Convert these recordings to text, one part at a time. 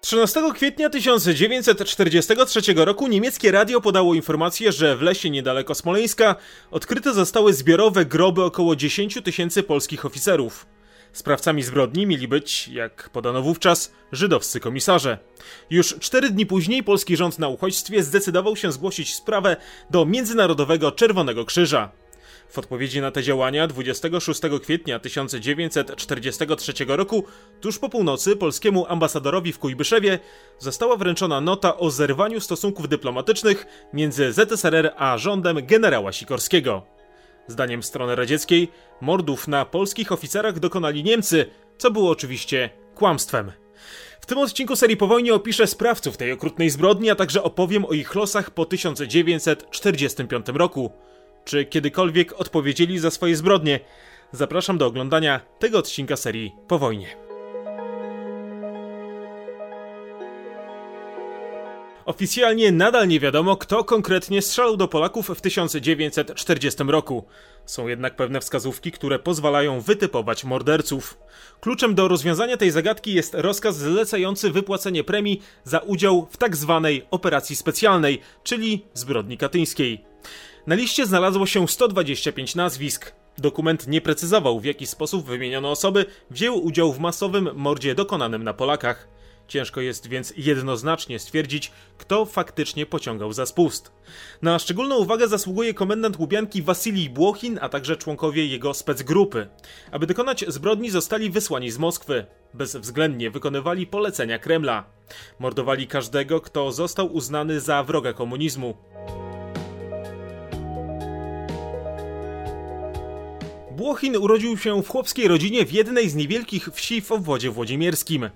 13 kwietnia 1943 roku niemieckie radio podało informację, że w lesie niedaleko Smoleńska odkryte zostały zbiorowe groby około 10 tysięcy polskich oficerów. Sprawcami zbrodni mieli być, jak podano wówczas, żydowscy komisarze. Już cztery dni później polski rząd na uchodźstwie zdecydował się zgłosić sprawę do Międzynarodowego Czerwonego Krzyża. W odpowiedzi na te działania 26 kwietnia 1943 roku, tuż po północy, polskiemu ambasadorowi w Kujbyszewie została wręczona nota o zerwaniu stosunków dyplomatycznych między ZSRR a rządem generała Sikorskiego. Zdaniem strony radzieckiej, mordów na polskich oficerach dokonali Niemcy, co było oczywiście kłamstwem. W tym odcinku serii po wojnie opiszę sprawców tej okrutnej zbrodni, a także opowiem o ich losach po 1945 roku. Czy kiedykolwiek odpowiedzieli za swoje zbrodnie? Zapraszam do oglądania tego odcinka serii po wojnie. Oficjalnie nadal nie wiadomo, kto konkretnie strzelał do Polaków w 1940 roku. Są jednak pewne wskazówki, które pozwalają wytypować morderców. Kluczem do rozwiązania tej zagadki jest rozkaz zlecający wypłacenie premii za udział w. Tak operacji specjalnej, czyli zbrodni katyńskiej. Na liście znalazło się 125 nazwisk. Dokument nie precyzował, w jaki sposób wymienione osoby wzięły udział w masowym mordzie dokonanym na Polakach. Ciężko jest więc jednoznacznie stwierdzić, kto faktycznie pociągał za spust. Na szczególną uwagę zasługuje komendant Łubianki Wasilij Błochin, a także członkowie jego specgrupy. Aby dokonać zbrodni zostali wysłani z Moskwy. Bezwzględnie wykonywali polecenia Kremla. Mordowali każdego, kto został uznany za wroga komunizmu. Błochin urodził się w chłopskiej rodzinie w jednej z niewielkich wsi w obwodzie włodzimierskim.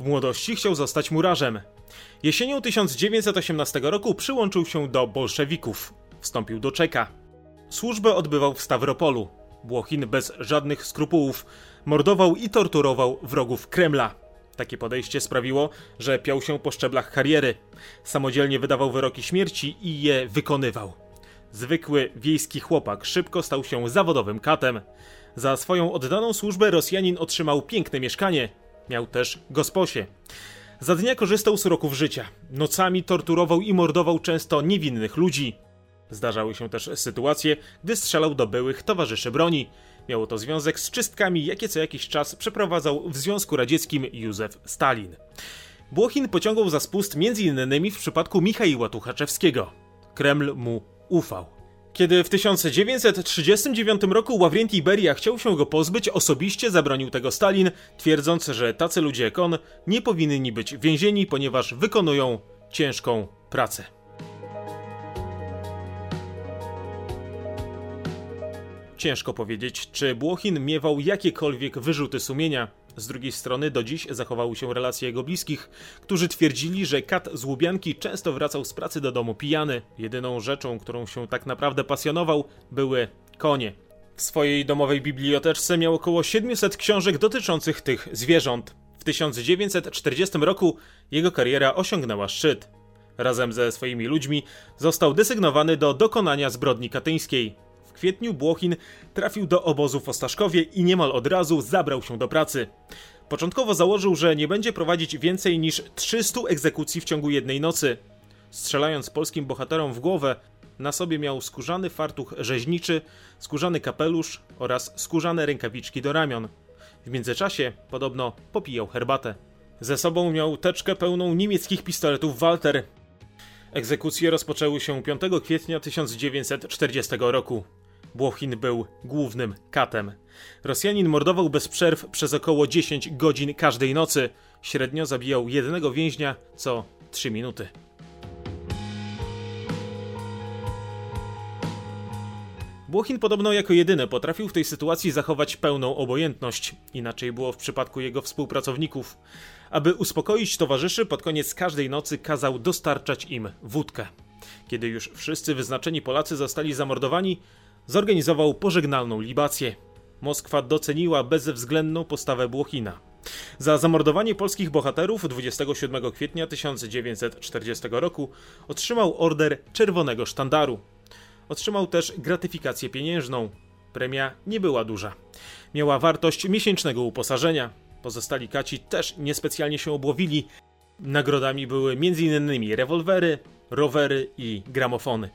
W młodości chciał zostać murarzem. Jesienią 1918 roku przyłączył się do bolszewików. Wstąpił do Czeka. Służbę odbywał w Stawropolu. Błochin bez żadnych skrupułów mordował i torturował wrogów Kremla. Takie podejście sprawiło, że piał się po szczeblach kariery. Samodzielnie wydawał wyroki śmierci i je wykonywał. Zwykły wiejski chłopak szybko stał się zawodowym katem. Za swoją oddaną służbę Rosjanin otrzymał piękne mieszkanie. Miał też gosposie. Za dnia korzystał z uroków życia. Nocami torturował i mordował często niewinnych ludzi. Zdarzały się też sytuacje, gdy strzelał do byłych towarzyszy broni. Miało to związek z czystkami, jakie co jakiś czas przeprowadzał w Związku Radzieckim Józef Stalin. Błochin pociągał za spust m.in. w przypadku Michaiła Tuchaczewskiego. Kreml mu ufał. Kiedy w 1939 roku Ławrentiy Beria chciał się go pozbyć, osobiście zabronił tego Stalin, twierdząc, że tacy ludzie jak on nie powinni być więzieni, ponieważ wykonują ciężką pracę. Ciężko powiedzieć, czy Błochin miewał jakiekolwiek wyrzuty sumienia. Z drugiej strony do dziś zachowały się relacje jego bliskich, którzy twierdzili, że kat z Łubianki często wracał z pracy do domu pijany. Jedyną rzeczą, którą się tak naprawdę pasjonował, były konie. W swojej domowej biblioteczce miał około 700 książek dotyczących tych zwierząt. W 1940 roku jego kariera osiągnęła szczyt. Razem ze swoimi ludźmi został desygnowany do dokonania zbrodni katyńskiej kwietniu Błochin trafił do obozu w Ostaszkowie i niemal od razu zabrał się do pracy. Początkowo założył, że nie będzie prowadzić więcej niż 300 egzekucji w ciągu jednej nocy. Strzelając polskim bohaterom w głowę, na sobie miał skórzany fartuch rzeźniczy, skórzany kapelusz oraz skórzane rękawiczki do ramion. W międzyczasie podobno popijał herbatę. Ze sobą miał teczkę pełną niemieckich pistoletów Walter. Egzekucje rozpoczęły się 5 kwietnia 1940 roku. Błochin był głównym katem. Rosjanin mordował bez przerw przez około 10 godzin każdej nocy. Średnio zabijał jednego więźnia co 3 minuty. Błochin podobno jako jedyny potrafił w tej sytuacji zachować pełną obojętność. Inaczej było w przypadku jego współpracowników. Aby uspokoić towarzyszy, pod koniec każdej nocy kazał dostarczać im wódkę. Kiedy już wszyscy wyznaczeni Polacy zostali zamordowani, zorganizował pożegnalną libację. Moskwa doceniła bezwzględną postawę Błochina. Za zamordowanie polskich bohaterów 27 kwietnia 1940 roku otrzymał order Czerwonego Sztandaru. Otrzymał też gratyfikację pieniężną. Premia nie była duża. Miała wartość miesięcznego uposażenia. Pozostali kaci też niespecjalnie się obłowili. Nagrodami były m.in. rewolwery, rowery i gramofony.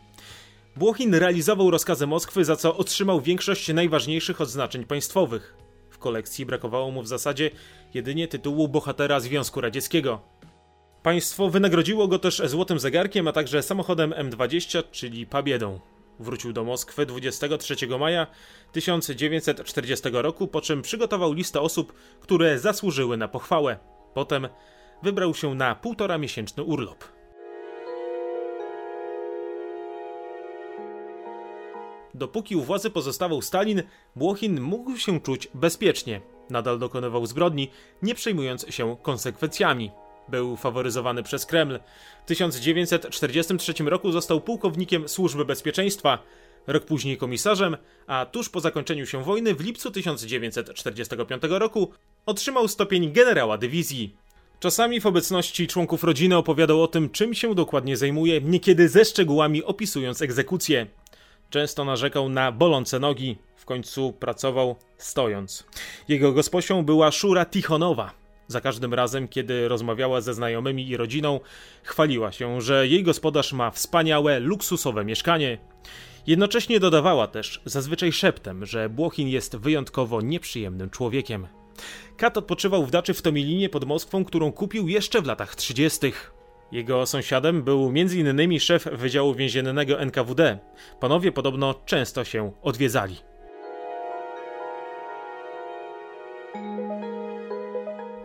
Błochin realizował rozkazy Moskwy, za co otrzymał większość najważniejszych odznaczeń państwowych. W kolekcji brakowało mu w zasadzie jedynie tytułu bohatera Związku Radzieckiego. Państwo wynagrodziło go też złotym zegarkiem, a także samochodem M20, czyli Pabiedą. Wrócił do Moskwy 23 maja 1940 roku, po czym przygotował listę osób, które zasłużyły na pochwałę. Potem wybrał się na półtora miesięczny urlop. Dopóki u władzy pozostawał Stalin, Błochin mógł się czuć bezpiecznie. Nadal dokonywał zbrodni, nie przejmując się konsekwencjami. Był faworyzowany przez Kreml. W 1943 roku został pułkownikiem Służby Bezpieczeństwa, rok później komisarzem, a tuż po zakończeniu się wojny w lipcu 1945 roku otrzymał stopień generała dywizji. Czasami w obecności członków rodziny opowiadał o tym, czym się dokładnie zajmuje, niekiedy ze szczegółami opisując egzekucję. Często narzekał na bolące nogi, w końcu pracował stojąc. Jego gosposią była Szura Tichonowa. Za każdym razem, kiedy rozmawiała ze znajomymi i rodziną, chwaliła się, że jej gospodarz ma wspaniałe, luksusowe mieszkanie. Jednocześnie dodawała też, zazwyczaj szeptem, że Błochin jest wyjątkowo nieprzyjemnym człowiekiem. Kat odpoczywał w daczy w Tomilinie pod Moskwą, którą kupił jeszcze w latach 30. Jego sąsiadem był m.in. szef Wydziału Więziennego NKWD. Panowie podobno często się odwiedzali.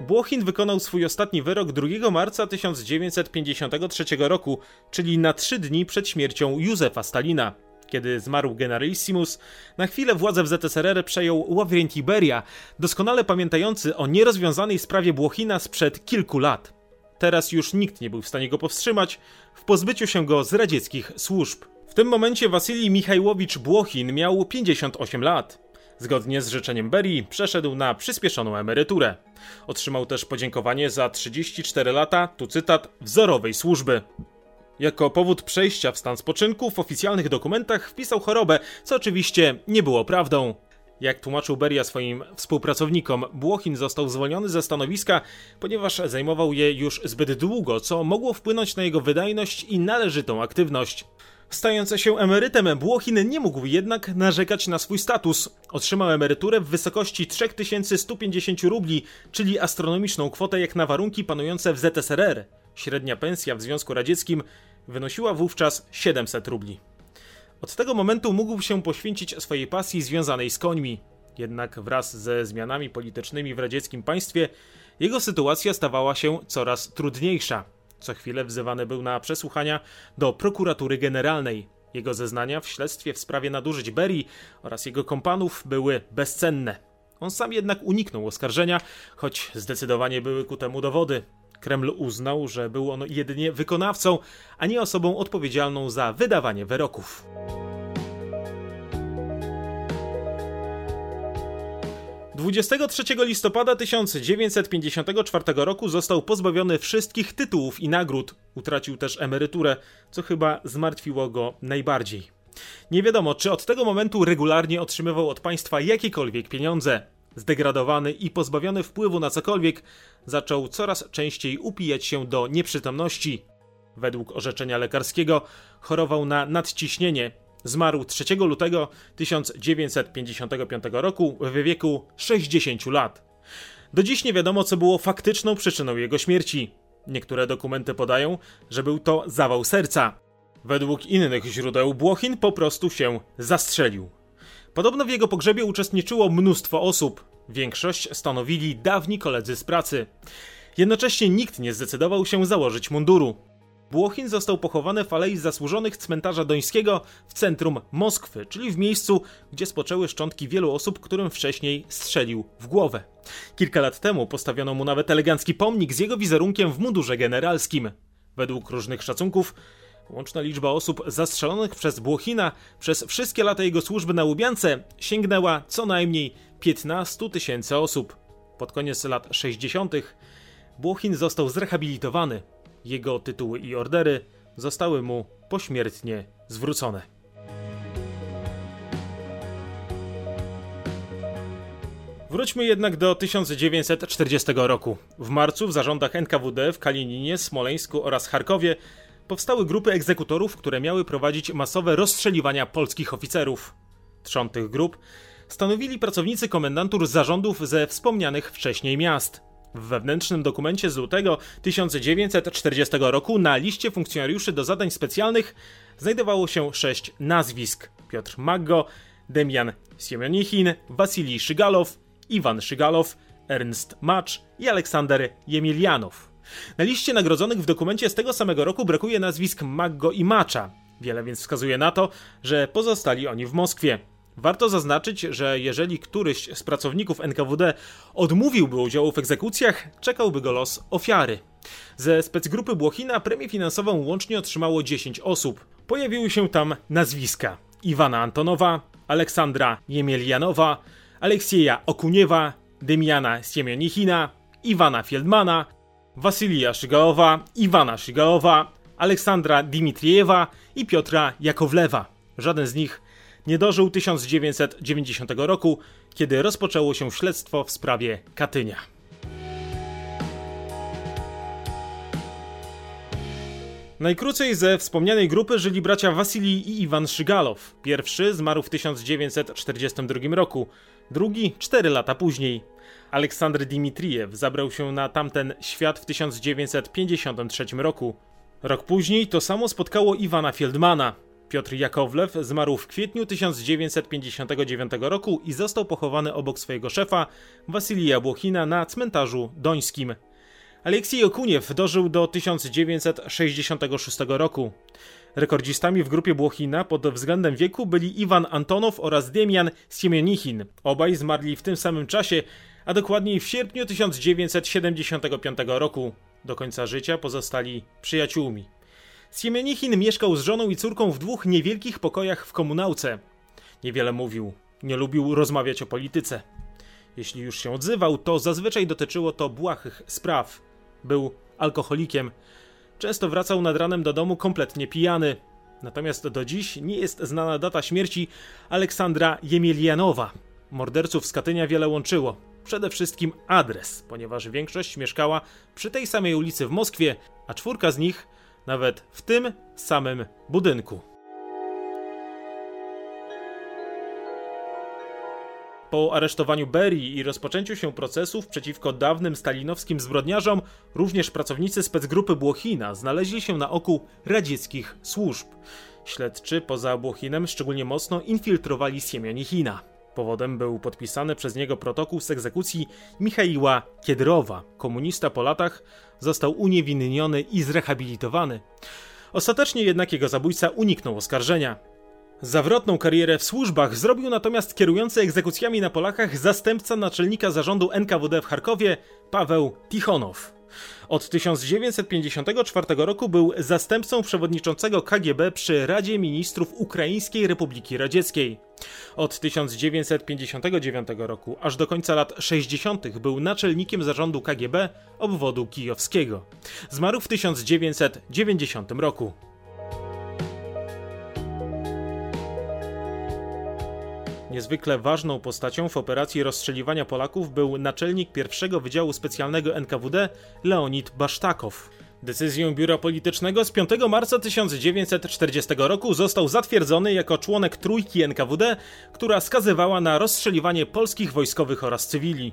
Błochin wykonał swój ostatni wyrok 2 marca 1953 roku, czyli na trzy dni przed śmiercią Józefa Stalina. Kiedy zmarł generalissimus, na chwilę władzę w ZSRR przejął Ławrenti Beria, doskonale pamiętający o nierozwiązanej sprawie Błochina sprzed kilku lat. Teraz już nikt nie był w stanie go powstrzymać w pozbyciu się go z radzieckich służb. W tym momencie Wasylij Michajłowicz Błochin miał 58 lat. Zgodnie z życzeniem Berii przeszedł na przyspieszoną emeryturę. Otrzymał też podziękowanie za 34 lata, tu cytat, wzorowej służby. Jako powód przejścia w stan spoczynku w oficjalnych dokumentach wpisał chorobę, co oczywiście nie było prawdą. Jak tłumaczył Beria swoim współpracownikom, Błochin został zwolniony ze stanowiska, ponieważ zajmował je już zbyt długo, co mogło wpłynąć na jego wydajność i należytą aktywność. Stając się emerytem, Błochin nie mógł jednak narzekać na swój status. Otrzymał emeryturę w wysokości 3150 rubli, czyli astronomiczną kwotę jak na warunki panujące w ZSRR. Średnia pensja w Związku Radzieckim wynosiła wówczas 700 rubli. Od tego momentu mógł się poświęcić swojej pasji związanej z końmi. Jednak wraz ze zmianami politycznymi w radzieckim państwie, jego sytuacja stawała się coraz trudniejsza. Co chwilę wzywany był na przesłuchania do prokuratury generalnej. Jego zeznania w śledztwie w sprawie nadużyć Berii oraz jego kompanów były bezcenne. On sam jednak uniknął oskarżenia, choć zdecydowanie były ku temu dowody. Kreml uznał, że był on jedynie wykonawcą, a nie osobą odpowiedzialną za wydawanie wyroków. Dwudziestego 23 listopada 1954 roku został pozbawiony wszystkich tytułów i nagród. Utracił też emeryturę, co chyba zmartwiło go najbardziej. Nie wiadomo, czy od tego momentu regularnie otrzymywał od państwa jakiekolwiek pieniądze. Zdegradowany i pozbawiony wpływu na cokolwiek, zaczął coraz częściej upijać się do nieprzytomności. Według orzeczenia lekarskiego chorował na nadciśnienie. Zmarł 3 lutego 1955 roku w wieku 60 lat. Do dziś nie wiadomo, co było faktyczną przyczyną jego śmierci. Niektóre dokumenty podają, że był to zawał serca. Według innych źródeł Błochin po prostu się zastrzelił. Podobno w jego pogrzebie uczestniczyło mnóstwo osób. Większość stanowili dawni koledzy z pracy. Jednocześnie nikt nie zdecydował się założyć munduru. Błochin został pochowany w Alei Zasłużonych cmentarza Dońskiego w centrum Moskwy, czyli w miejscu, gdzie spoczęły szczątki wielu osób, którym wcześniej strzelił w głowę. Kilka lat temu postawiono mu nawet elegancki pomnik z jego wizerunkiem w mundurze generalskim. Według różnych szacunków Łączna liczba osób zastrzelonych przez Błochina przez wszystkie lata jego służby na Łubiance sięgnęła co najmniej 15 tysięcy osób. Pod koniec lat 60. Błochin został zrehabilitowany. Jego tytuły i ordery zostały mu pośmiertnie zwrócone. Wróćmy jednak do 1940 roku. W marcu w zarządach NKWD w Kalininie, Smoleńsku oraz Charkowie powstały grupy egzekutorów, które miały prowadzić masowe rozstrzeliwania polskich oficerów. Trzon tych grup stanowili pracownicy komendantur zarządów ze wspomnianych wcześniej miast. W wewnętrznym dokumencie z lutego 1940 roku na liście funkcjonariuszy do zadań specjalnych znajdowało się sześć nazwisk: Piotr Maggo, Demian Siemionichin, Wasilij Szygalow, Iwan Szygalow, Ernst Macz i Aleksander Jemilianow. Na liście nagrodzonych w dokumencie z tego samego roku brakuje nazwisk Maggo i Macza. Wiele więc wskazuje na to, że pozostali oni w Moskwie. Warto zaznaczyć, że jeżeli któryś z pracowników NKWD odmówiłby udziału w egzekucjach, czekałby go los ofiary. Ze specgrupy Błochina premię finansową łącznie otrzymało 10 osób. Pojawiły się tam nazwiska Iwana Antonowa, Aleksandra Jemielianowa, Aleksieja Okuniewa, Demiana Siemionichina, Iwana Fieldmana, Wasylija Szygałowa, Iwana Szygałowa, Aleksandra Dimitriewa i Piotra Jakowlewa. Żaden z nich nie dożył 1990 roku, kiedy rozpoczęło się śledztwo w sprawie Katynia. Najkrócej ze wspomnianej grupy żyli bracia Wasilij i Iwan Szygalow. Pierwszy zmarł w 1942 roku, drugi cztery lata później. Aleksandr Dimitrijew zabrał się na tamten świat w 1953 roku. Rok później to samo spotkało Iwana Fieldmana. Piotr Jakowlew zmarł w kwietniu 1959 roku i został pochowany obok swojego szefa, Wasylija Błochina, na cmentarzu dońskim. Aleksiej Okuniew dożył do 1966 roku. Rekordzistami w grupie Błochina pod względem wieku byli Iwan Antonow oraz Demian Siemionichin. Obaj zmarli w tym samym czasie, a dokładniej w sierpniu 1975 roku. Do końca życia pozostali przyjaciółmi. Siemionichin mieszkał z żoną i córką w dwóch niewielkich pokojach w komunałce. Niewiele mówił, nie lubił rozmawiać o polityce. Jeśli już się odzywał, to zazwyczaj dotyczyło to błahych spraw. Był alkoholikiem. Często wracał nad ranem do domu kompletnie pijany. Natomiast do dziś nie jest znana data śmierci Aleksandra Jemielianowa. Morderców z Katynia wiele łączyło. Przede wszystkim adres, ponieważ większość mieszkała przy tej samej ulicy w Moskwie, a czwórka z nich nawet w tym samym budynku. Po aresztowaniu Berii i rozpoczęciu się procesów przeciwko dawnym stalinowskim zbrodniarzom, również pracownicy specgrupy Błochina znaleźli się na oku radzieckich służb. Śledczy poza Błochinem szczególnie mocno infiltrowali Siemionichina. Powodem był podpisany przez niego protokół z egzekucji Michaiła Kiedrowa. Komunista po latach został uniewinniony i zrehabilitowany. Ostatecznie jednak jego zabójca uniknął oskarżenia. Zawrotną karierę w służbach zrobił natomiast kierujący egzekucjami na Polakach zastępca naczelnika zarządu NKWD w Charkowie Paweł Tichonow. Od 1954 roku był zastępcą przewodniczącego KGB przy Radzie Ministrów Ukraińskiej Republiki Radzieckiej. Od 1959 roku aż do końca lat 60. był naczelnikiem zarządu KGB obwodu kijowskiego. Zmarł w 1990 roku. Niezwykle ważną postacią w operacji rozstrzeliwania Polaków był naczelnik pierwszego Wydziału Specjalnego NKWD Leonid Basztakow. Decyzją Biura Politycznego z 5 marca 1940 roku został zatwierdzony jako członek trójki NKWD, która skazywała na rozstrzeliwanie polskich wojskowych oraz cywili.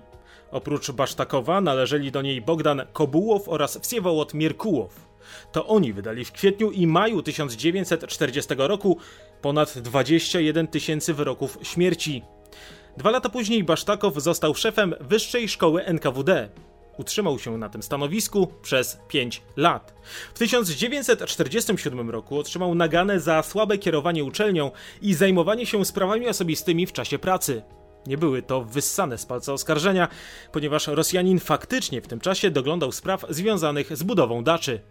Oprócz Basztakowa należeli do niej Bogdan Kobułow oraz Wsiewołot Mierkułow. To oni wydali w kwietniu i maju 1940 roku ponad 21 tysięcy wyroków śmierci. Dwa lata później Basztakow został szefem Wyższej Szkoły NKWD. Utrzymał się na tym stanowisku przez 5 lat. W 1947 roku otrzymał naganę za słabe kierowanie uczelnią i zajmowanie się sprawami osobistymi w czasie pracy. Nie były to wyssane z palca oskarżenia, ponieważ Rosjanin faktycznie w tym czasie doglądał spraw związanych z budową daczy.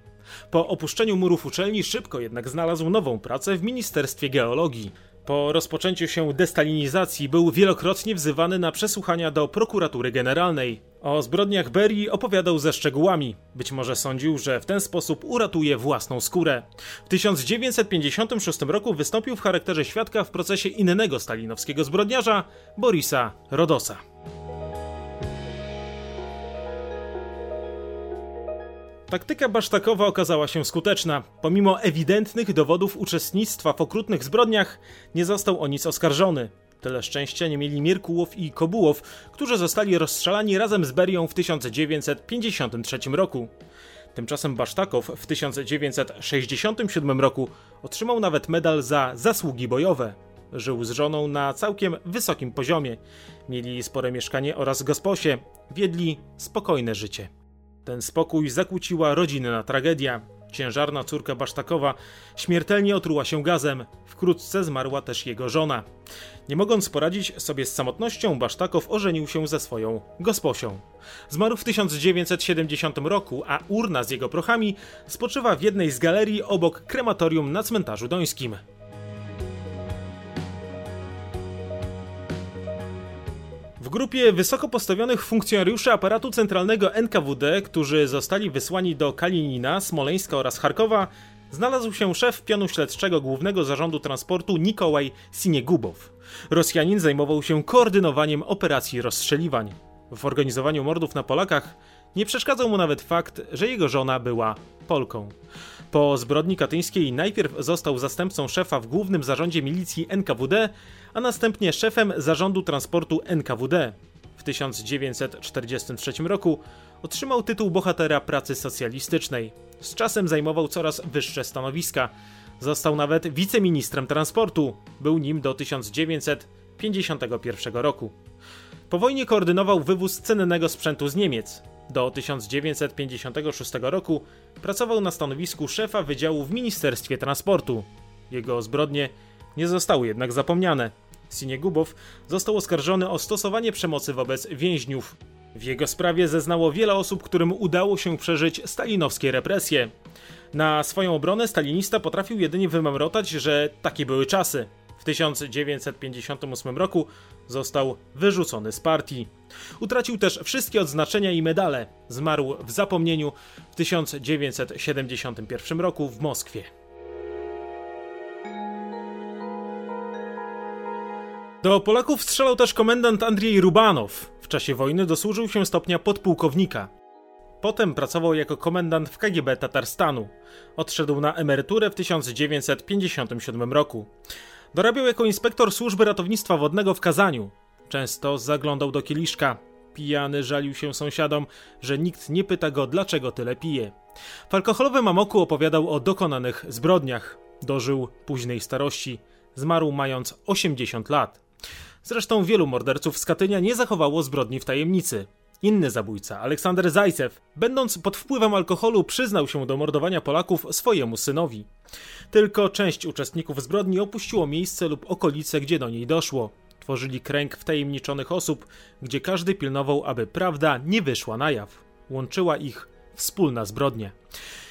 Po opuszczeniu murów uczelni szybko jednak znalazł nową pracę w Ministerstwie Geologii. Po rozpoczęciu się destalinizacji był wielokrotnie wzywany na przesłuchania do prokuratury generalnej. O zbrodniach Berii opowiadał ze szczegółami. Być może sądził, że w ten sposób uratuje własną skórę. W 1956 roku wystąpił w charakterze świadka w procesie innego stalinowskiego zbrodniarza, Borisa Rodosa. Taktyka Basztakowa okazała się skuteczna. Pomimo ewidentnych dowodów uczestnictwa w okrutnych zbrodniach, nie został o nic oskarżony. Tyle szczęścia nie mieli Mierkułow i Kobułow, którzy zostali rozstrzelani razem z Berią w 1953 roku. Tymczasem Basztakow w 1967 roku otrzymał nawet medal za zasługi bojowe. Żył z żoną na całkiem wysokim poziomie. Mieli spore mieszkanie oraz gosposie. Wiedli spokojne życie. Ten spokój zakłóciła rodzinna tragedia. Ciężarna córka Basztakowa śmiertelnie otruła się gazem. Wkrótce zmarła też jego żona. Nie mogąc poradzić sobie z samotnością, Basztakow ożenił się ze swoją gosposią. Zmarł w 1970 roku, a urna z jego prochami spoczywa w jednej z galerii obok krematorium na cmentarzu dońskim. Grupie wysoko postawionych funkcjonariuszy aparatu centralnego NKWD, którzy zostali wysłani do Kalinina, Smoleńska oraz Charkowa, znalazł się szef pionu śledczego Głównego Zarządu Transportu Nikołaj Siniegubow. Rosjanin zajmował się koordynowaniem operacji rozstrzeliwań. W organizowaniu mordów na Polakach nie przeszkadzał mu nawet fakt, że jego żona była Polką. Po zbrodni katyńskiej najpierw został zastępcą szefa w Głównym Zarządzie Milicji NKWD, a następnie szefem Zarządu Transportu NKWD. W 1943 roku otrzymał tytuł bohatera pracy socjalistycznej. Z czasem zajmował coraz wyższe stanowiska. Został nawet wiceministrem transportu. Był nim do 1951 roku. Po wojnie koordynował wywóz cennego sprzętu z Niemiec. Do 1956 roku pracował na stanowisku szefa wydziału w Ministerstwie Transportu. Jego zbrodnie nie zostały jednak zapomniane. Siniegubow został oskarżony o stosowanie przemocy wobec więźniów. W jego sprawie zeznało wiele osób, którym udało się przeżyć stalinowskie represje. Na swoją obronę stalinista potrafił jedynie wymamrotać, że takie były czasy. W 1958 roku został wyrzucony z partii. Utracił też wszystkie odznaczenia i medale. Zmarł w zapomnieniu w 1971 roku w Moskwie. Do Polaków strzelał też komendant Andrzej Rubanow. W czasie wojny dosłużył się stopnia podpułkownika. Potem pracował jako komendant w KGB Tatarstanu. Odszedł na emeryturę w 1957 roku. Dorabiał jako inspektor służby ratownictwa wodnego w Kazaniu. Często zaglądał do kieliszka. Pijany żalił się sąsiadom, że nikt nie pyta go, dlaczego tyle pije. W alkoholowym amoku opowiadał o dokonanych zbrodniach. Dożył późnej starości. Zmarł mając 80 lat. Zresztą wielu morderców z Katynia nie zachowało zbrodni w tajemnicy. Inny zabójca, Aleksander Zajcew, będąc pod wpływem alkoholu, przyznał się do mordowania Polaków swojemu synowi. Tylko część uczestników zbrodni opuściło miejsce lub okolice, gdzie do niej doszło. Tworzyli kręg wtajemniczonych osób, gdzie każdy pilnował, aby prawda nie wyszła na jaw. Łączyła ich wspólna zbrodnia.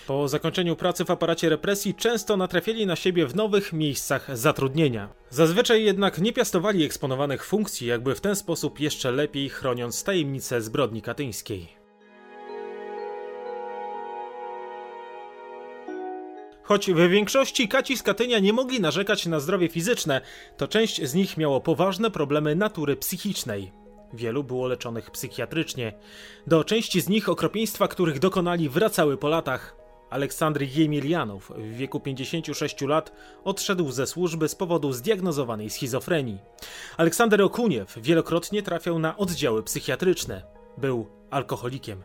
Po zakończeniu pracy w aparacie represji często natrafiali na siebie w nowych miejscach zatrudnienia. Zazwyczaj jednak nie piastowali eksponowanych funkcji, jakby w ten sposób jeszcze lepiej chroniąc tajemnicę zbrodni katyńskiej. Choć w większości kaci z Katynia nie mogli narzekać na zdrowie fizyczne, to część z nich miało poważne problemy natury psychicznej. Wielu było leczonych psychiatrycznie. Do części z nich okropieństwa, których dokonali, wracały po latach. Aleksandr Jemilianow w wieku 56 lat odszedł ze służby z powodu zdiagnozowanej schizofrenii. Aleksander Okuniew wielokrotnie trafiał na oddziały psychiatryczne. Był alkoholikiem.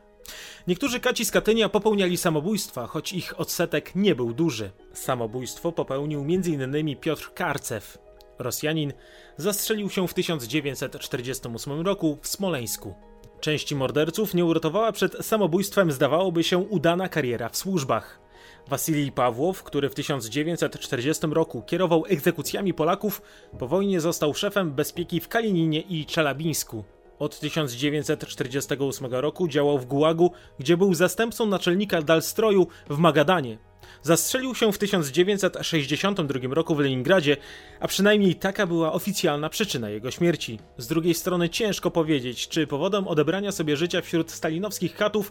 Niektórzy kaci z Katynia popełniali samobójstwa, choć ich odsetek nie był duży. Samobójstwo popełnił m.in. Piotr Karcew. Rosjanin zastrzelił się w 1948 roku w Smoleńsku. Części morderców nie uratowała przed samobójstwem, zdawałoby się, udana kariera w służbach. Wasilij Pawłow, który w 1940 roku kierował egzekucjami Polaków, po wojnie został szefem bezpieki w Kalininie i Czelabińsku. Od 1948 roku działał w Gułagu, gdzie był zastępcą naczelnika Dalstroju w Magadanie. Zastrzelił się w 1962 roku w Leningradzie, a przynajmniej taka była oficjalna przyczyna jego śmierci. Z drugiej strony ciężko powiedzieć, czy powodem odebrania sobie życia wśród stalinowskich katów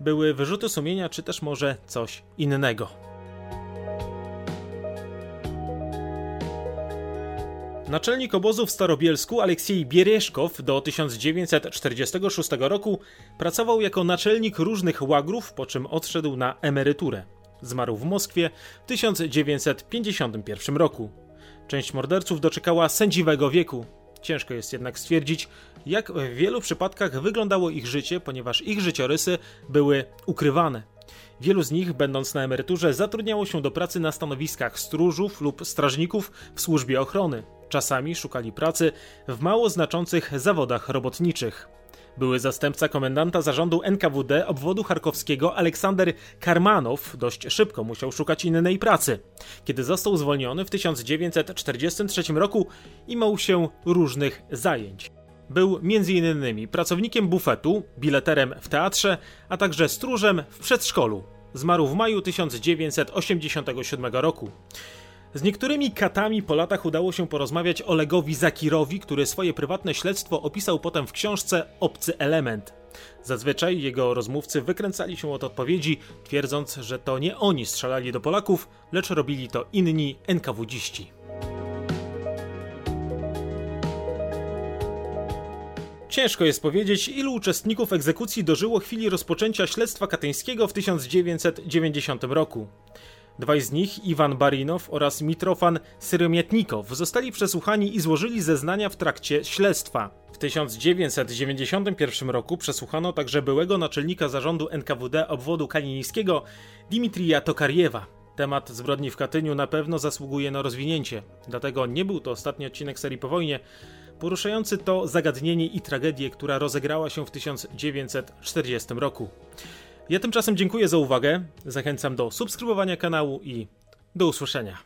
były wyrzuty sumienia, czy też może coś innego. Naczelnik obozu w Starobielsku Aleksiej Biereszkow do 1946 roku pracował jako naczelnik różnych łagrów, po czym odszedł na emeryturę. Zmarł w Moskwie w 1951 roku. Część morderców doczekała sędziwego wieku. Ciężko jest jednak stwierdzić, jak w wielu przypadkach wyglądało ich życie, ponieważ ich życiorysy były ukrywane. Wielu z nich, będąc na emeryturze, zatrudniało się do pracy na stanowiskach stróżów lub strażników w służbie ochrony. Czasami szukali pracy w mało znaczących zawodach robotniczych. Były zastępca komendanta zarządu NKWD obwodu charkowskiego Aleksander Karmanow dość szybko musiał szukać innej pracy. Kiedy został zwolniony w 1943 roku, imał się różnych zajęć. Był m.in. pracownikiem bufetu, bileterem w teatrze, a także stróżem w przedszkolu. Zmarł w maju 1987 roku. Z niektórymi katami po latach udało się porozmawiać Olegowi Zakirowi, który swoje prywatne śledztwo opisał potem w książce Obcy Element. Zazwyczaj jego rozmówcy wykręcali się od odpowiedzi, twierdząc, że to nie oni strzelali do Polaków, lecz robili to inni NKWdziści. Ciężko jest powiedzieć, ilu uczestników egzekucji dożyło chwili rozpoczęcia śledztwa katyńskiego w 1990 roku. Dwaj z nich, Iwan Barinow oraz Mitrofan Syromietnikow, zostali przesłuchani i złożyli zeznania w trakcie śledztwa. W 1991 roku przesłuchano także byłego naczelnika zarządu NKWD obwodu kalinickiego Dimitrija Tokariewa. Temat zbrodni w Katyniu na pewno zasługuje na rozwinięcie, dlatego nie był to ostatni odcinek serii po wojnie, poruszający to zagadnienie i tragedię, która rozegrała się w 1940 roku. Ja tymczasem dziękuję za uwagę, zachęcam do subskrybowania kanału i do usłyszenia.